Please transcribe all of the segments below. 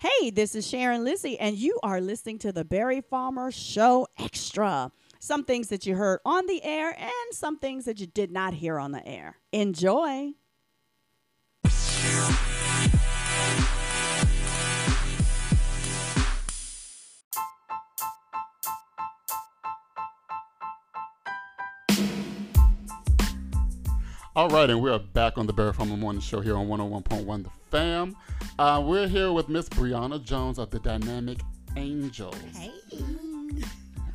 Hey, this is Sharon Lizzie, and you are listening to the Barry Farmer Show Extra. Some things that you heard on the air and some things that you did not hear on the air. Enjoy. All right, and we're back on the Barry Farmer Morning Show here on 101.1 The Fam. Uh, we're here with Miss Brianna Jones of the Dynamic Angels. Hey.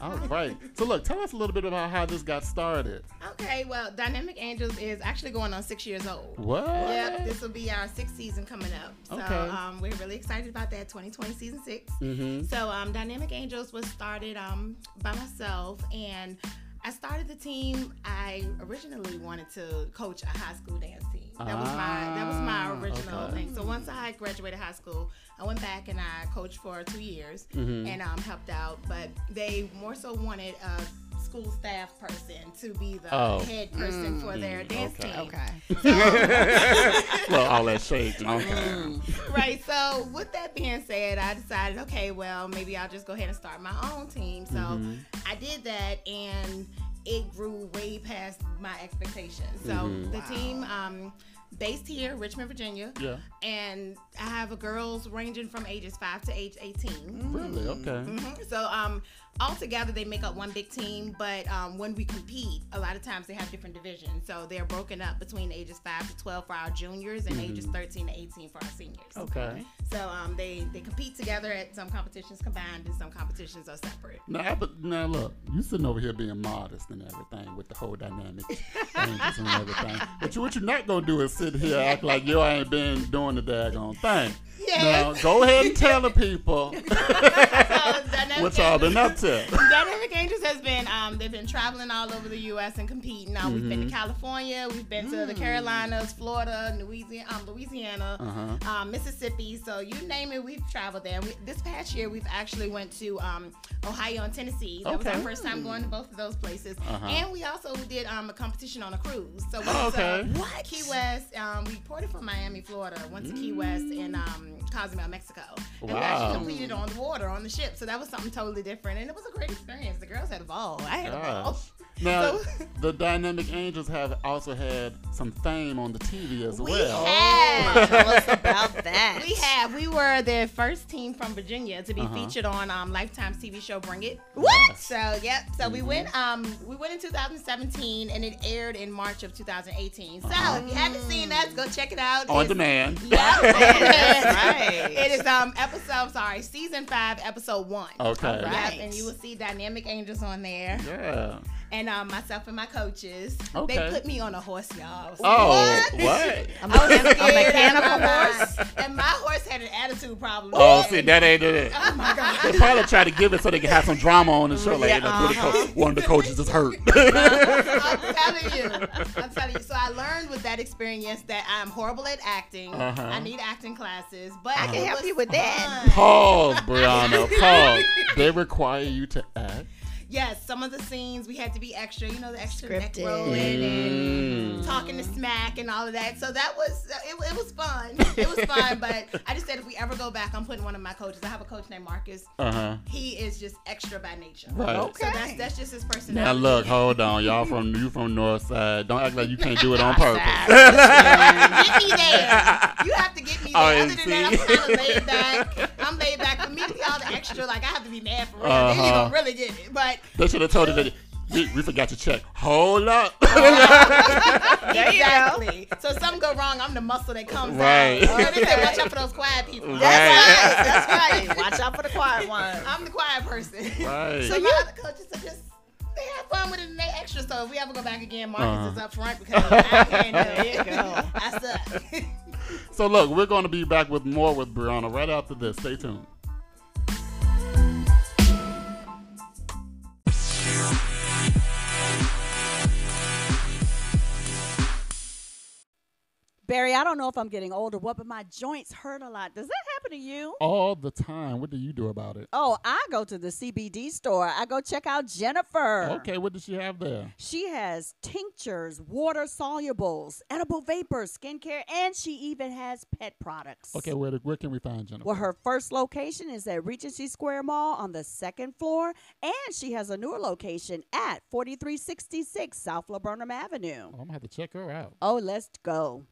All right. So, look, tell us a little bit about how this got started. Okay, well, Dynamic Angels is actually going on six years old. What? Yep, this will be our sixth season coming up. So Okay. um, we're really excited about that 2020 season 6 Mm-hmm. So um, Dynamic Angels was started um, by myself, and I started the team. I originally wanted to coach a high school dance team. That was my that was my Ah, original okay. thing. So once I graduated high school, I went back and I coached for two years Mm-hmm. and um, helped out. But they more so wanted a school staff person to be the Oh. head person for their dance okay. team. Okay. well, all that shade. Okay. right. So with that being said, I decided, okay, well, maybe I'll just go ahead and start my own team. So Mm-hmm. I did that, and it grew way past my expectations. So Mhm. the team, um, based here, Richmond, Virginia, Yeah. and I have a girls ranging from ages five to age 18. Really? Okay. Mhm. So um, all together they make up one big team. But um, when we compete, a lot of times they have different divisions. So they're broken up between ages five to twelve for our juniors and ages thirteen to eighteen for our seniors. Okay. So um, they they compete together at some competitions combined and some competitions are separate. Now, but now look, you sitting over here being modest and everything with the whole dynamic and everything. But you, what you're not gonna do is sit here act like you ain't been doing the daggone thing. Now, go ahead and tell the people So Dynamic what y'all been up to. Dynamic Angels has been um, they've been traveling all over the U.S. and competing. Now we've Mm-hmm. been to California, we've been to the Carolinas, Florida, Louisiana, um, Louisiana, Uh-huh. um, Mississippi. So you name it, we've traveled there. We, this past year, we've actually went to um, Ohio and Tennessee. That was our first time going to both of those places. Uh-huh. And we also did um, a competition on a cruise. So we Oh, went to what? Key West. Um, we ported from Miami, Florida. Went to Key West and um, Cozumel, Mexico. And we Wow. actually completed on the water on the ship. So that was something totally different, and it was a great experience. The girls had a ball. I had a ball. Gosh. Now, So- the Dynamic Angels have also had some fame on the TV as We well. have. Tell us about that. We have. We were the first team from Virginia to be Uh-huh. featured on um, Lifetime's TV show Bring It. What? So yep. So Mm-hmm. we went. Um, we went in 2017, and it aired in March of 2018. So Uh-huh. if you haven't seen us, go check it out. On It's- demand. Yep. Right. It is um episode. I'm sorry, season five, episode one. Okay. Yep, Right. and you will see Dynamic Angels on there, Yeah. And um, myself and my coaches. Okay. They put me on a horse, y'all. Oh, What? what? A, I was mechan- scared a mechanical out of my horse. and my horse had an attitude problem. Oh, see, that ain't it. Oh my god. They probably try to give it so they could have some drama on the show. Like, Yeah, "Look, uh-huh. one of the coaches is hurt. I'm telling you. I'm telling you. So I learned with that experience that I'm horrible at acting. Uh-huh. I need acting classes, but I can help you with that. fun. Pause, Brianna. Pause. They require you to act. Yes, some of the scenes we had to be extra. You know, the extra Scripted. neck rolling and Mm. talking to smack and all of that. So that was it, it was fun. It was fun, but I just said if we ever go back, I'm putting one of my coaches. I have a coach named Marcus. Uh huh. He is just extra by nature. Right. Okay. So that's that's just his personality. Now look, hold on, y'all from you from North Side. Don't act like you can't do it on purpose. get me there. You have to get me there. Oh, Other and than that, I'm kind of laid back. I'm laid back. To all the extra, like I have to be mad for real. They Uh-huh. ain't gonna really get it, but They should have told you that we, we forgot to check. Hold up. There you go. exactly. So if something go wrong, I'm the muscle that comes Right. out. Or they say, watch out for those quiet people. Right. That's right. That's right. Watch out for the quiet one. I'm the quiet person. Right. So my other coaches are just they have fun with it and they extra. So if we ever go back again, Marcus is up front because I can't do it. There you go. I suck. So look, we're going to be back with more with Brianna right after this. Stay tuned. Barry, I don't know if I'm getting older, what, but my joints hurt a lot. Does that happen to you? All the time. What do you do about it? Oh, I go to the CBD store. I go check out Jennifer. Okay, what does she have there? She has tinctures, water solubles, edible vapors, skincare, and she even has pet products. Okay, where, where can we find Jennifer? Well, her first location is at Regency Square Mall on the second floor, and she has a newer location at 4366 South Laburnum Avenue. Oh, I'm gonna have to check her out. Oh, let's go.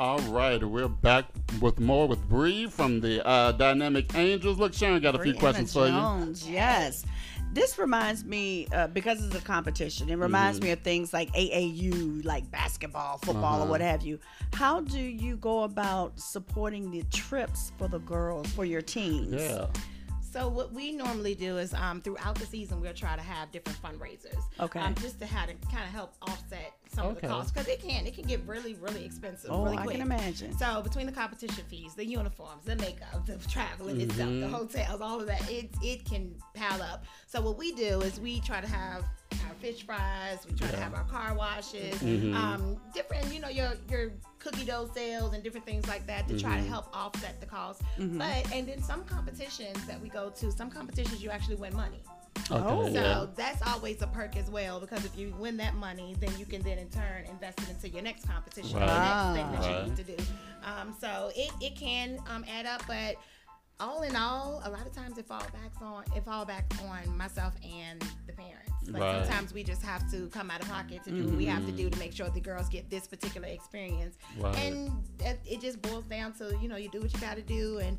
All right, we're back with more with Bree from the uh, Dynamic Angels. Look, Sharon got a few questions for you. Jones, yes. This reminds me, uh, because it's a competition, it reminds Mm-hmm. me of things like AAU, like basketball, football, Uh-huh. or what have you. How do you go about supporting the trips for the girls, for your teams? Yeah. So what we normally do is um, throughout the season we'll try to have different fundraisers. Okay. Um, just to have to kind of help offset some of the costs because it can it can get really really expensive Oh, really I can imagine. So between the competition fees, the uniforms, the makeup, the traveling itself, the hotels, all of that, it it can pile up. So what we do is we try to have fish fries, we try to have our car washes, Mhm. um, different, you know, your your cookie dough sales and different things like that to try to help offset the cost. But and then some competitions that we go to, some competitions you actually win money. Okay. Oh. So yeah. that's always a perk as well because if you win that money, then you can then in turn invest it into your next competition, or the next thing that Right. you need to do. Um, so it, it can um, add up, but all in all, a lot of times it fall back on it fall back on myself and the parents. Like Right. sometimes we just have to come out of pocket to do what we have to mm-hmm. do to make sure the girls get this particular experience. Right. And it, it just boils down to you know you do what you got to do and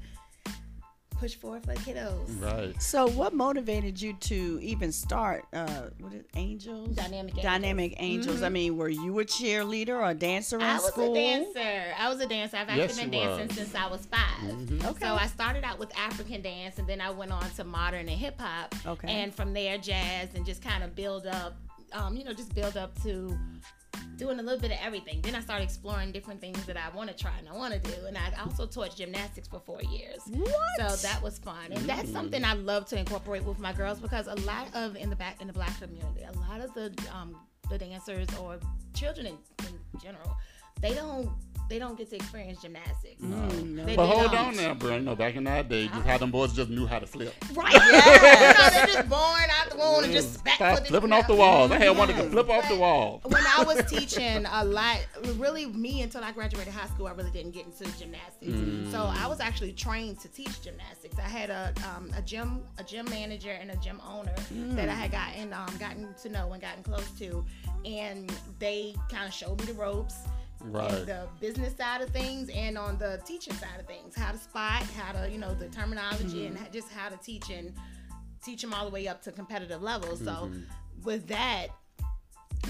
push forward for kiddos. Right. So, what motivated you to even start? Uh, what is Angels? Dynamic Angels. Dynamic Angels. I mean, were you a cheerleader or a dancer in school? I was school? a dancer. I was a dancer. I've actually Yes, been dancing was. since I was 5 Okay. So I started out with African dance, and then I went on to modern and hip hop. Okay. And from there, jazz, and just kind of build up. Um, you know, just build up to doing a little bit of everything. Then I started exploring different things that I want to try and I want to do. And I also taught gymnastics for four years. What? So that was fun, and that's something I love to incorporate with my girls because a lot of in the back in the black community, a lot of the um, the dancers or children in, in general, they don't they don't get to experience gymnastics. Mm, no. They- But they hold don't. on now, bro. You know, back in that day, just how them boys just knew how to flip. Right? you know, they're just born out the womb and just back Stop flipping flipping off the walls. I had one that could flip off the wall. When I was teaching a lot, really me until I graduated high school, I really didn't get into gymnastics. Mm. So I was actually trained to teach gymnastics. I had a um, a gym a gym manager and a gym owner that I had gotten um, gotten to know and gotten close to, and they kind of showed me the ropes. Right. the business side of things and on the teaching side of things how to spot how to you know the terminology and Mm-hmm. just how to teach and teach them all the way up to competitive levels so Mm-hmm. with that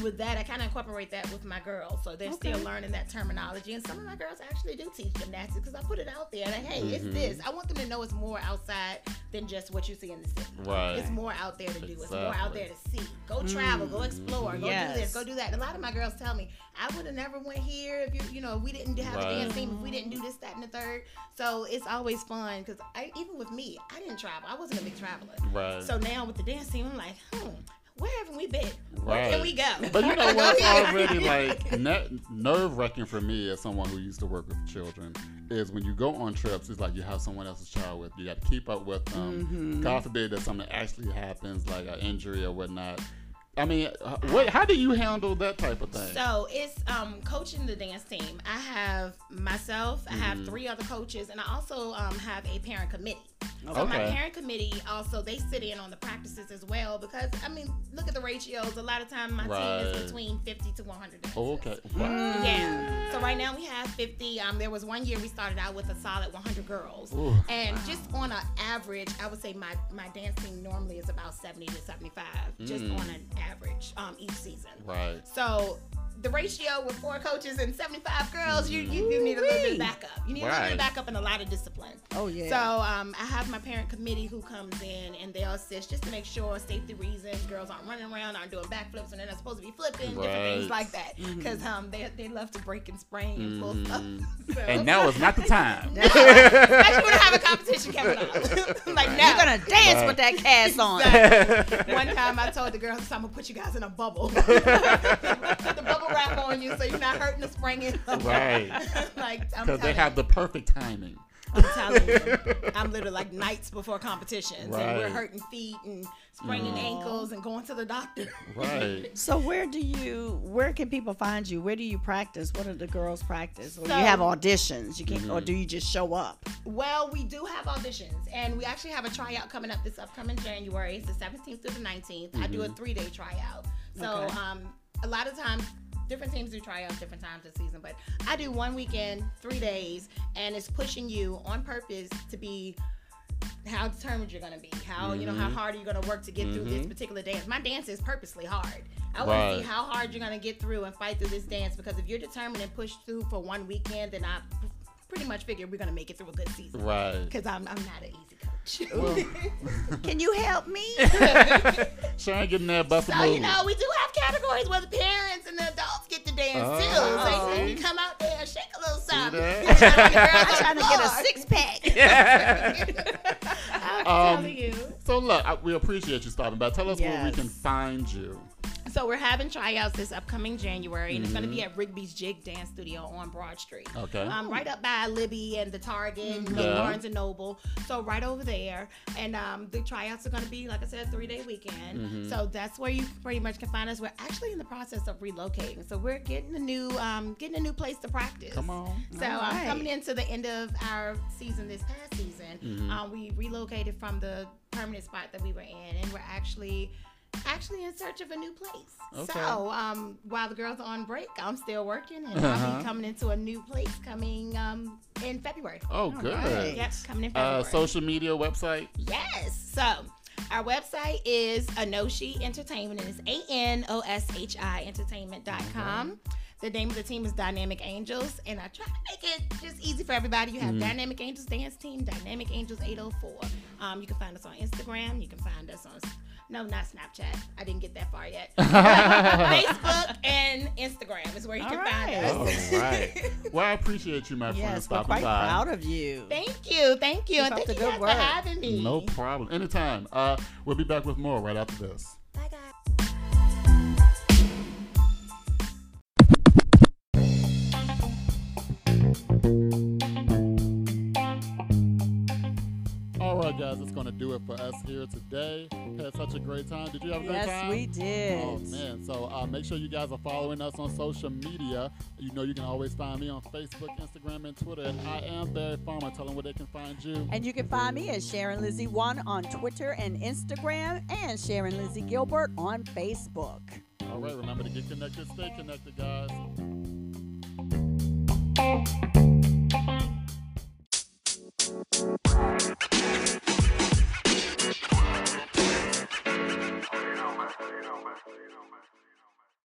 with that i kind of incorporate that with my girls so they're still learning that terminology and some of my girls actually do teach gymnastics because i put it out there like hey it's Mm-hmm. this i want them to know it's more outside than just what you see in the city Right. it's more out there to do it's more out there to see go travel go explore go Yes. do this go do that a lot of my girls tell me i would have never went here if you you know we didn't have Right. a dance team if we didn't do this that and the third so it's always fun because i even with me i didn't travel i wasn't a big traveler Right. so now with the dance team i'm like hmm where haven't we been Right. where can we go But you know what's Yeah. already like ne- nerve wracking for me as someone who used to work with children is when you go on trips. It's like you have someone else's child with you. Got to keep up with them. Mm-hmm. God forbid that something actually happens, like an injury or whatnot. I mean, uh, what? How do you handle that type of thing? So it's um, coaching the dance team. I have myself. I Mm-hmm. have three other coaches, and I also um, have a parent committee. So my parent committee also they sit in on the practices as well because I mean look at the ratios. A lot of time my team is between fifty to one hundred. Oh, okay. Wow. Yeah. So right now we have 50. Um, there was one year we started out with a solid 100 girls, Ooh. and just on an average, I would say my my dance team normally is about 70 to 75, just Mm. on an average um, each season. Right. So the ratio with four coaches and 75 girls, you, you do need a little bit of backup. You need a little bit of backup and a lot of discipline. Oh yeah. So um, I have my parent committee who comes in and they'll assist just to make sure safety reasons girls aren't running around, aren't doing backflips, and they're not supposed to be flipping, different things like that. Because um, they, they love to break and sprain and pull stuff. Mhm. So- And now is not the time. especially when I have a competition coming up. like now. You're gonna dance Right. with that cast on. Exactly. One time I told the girls, I'm gonna put you guys in a bubble. put the bubble wrap on you so you're not hurting the springing. Right. like I'm Because they have the perfect timing. I'm telling you, I'm literally like nights before competitions, and we're hurting feet and spraining ankles and going to the doctor. Right. So where do you where can people find you? Where do you practice? What do the girls practice? Or So- you have auditions? You can Mm-hmm. or do you just show up? Well, we do have auditions, and we actually have a tryout coming up this upcoming January. It's the 17th through the 19th. I do a three day tryout. So, Okay. um, a lot of times, different teams do tryouts different times of season, but I do one weekend, three days, and it's pushing you on purpose to be how determined you're gonna be, how you know how mm-hmm. hard are you gonna work to get through this mm-hmm. particular dance. My dance is purposely hard. I want to see how hard you're gonna get through and fight through this dance because if you're determined and push through for one weekend, then I pretty much figure we're gonna make it through a good season Right. because I'm, I'm not an easy coach. Well, Can you help me? Sharon getting that busted so move. you know we do have categories where the parents and the adults get to dance Oh. too. So you, you can come out there and shake a little something. I'm trying to get a six pack. I'm Um, telling you. So look, I, we appreciate you stopping by. Tell us where we can find you. So we're having tryouts this upcoming January, and it's going to Mm-hmm. be at Rigby's Jig Dance Studio on Broad Street. Okay. Um, right up by Libbie and the Target, and Yeah. Barnes and Noble. So right over there, and um, the tryouts are going to be, like I said, three day weekend. Mm-hmm. So that's where you pretty much can find us. We're actually in the process of relocating, so we're getting a new, um, getting a new place to practice. Come on. So All um, right. coming into the end of our season this past season, Mm-hmm. um, we relocated from the permanent spot that we were in, and we're actually actually in search of a new place. Okay. So um, while the girls are on break, I'm still working, and I'll Uh-huh. be coming into a new place coming um, in February. Oh, good. right. Yep, coming in February. Uh, social media website. Yes. So our website is Anoshi Entertainment, and it's A N O S H I Entertainment.com. The name of the team is Dynamic Angels, and I try to make it just easy for everybody. You have Dynamic Angels Dance Team, Dynamic Angels 804. Um, you can find us on Instagram. You can find us on, no, not Snapchat. I didn't get that far yet. Facebook and Instagram is where you All can right. find All us. right. Well, I appreciate you, my friend, yes, we're stopping quite by. proud of you. Thank you. Thank you. Keep and up thank you good guys work. for having me. No problem. Anytime. Uh, we'll be back with more right after this. For us here today. Had such a great time. Did you have a great Yes, time? we did. Oh man! So uh, make sure you guys are following us on social media. You know you can always find me on Facebook, Instagram, and Twitter. And I am Barry Farmer. Tell them where they can find you. And you can find me as Sharon Lizzie One on Twitter and Instagram, and Sharon Lizzie Gilbert on Facebook. All right, remember to get connected. Stay connected, guys.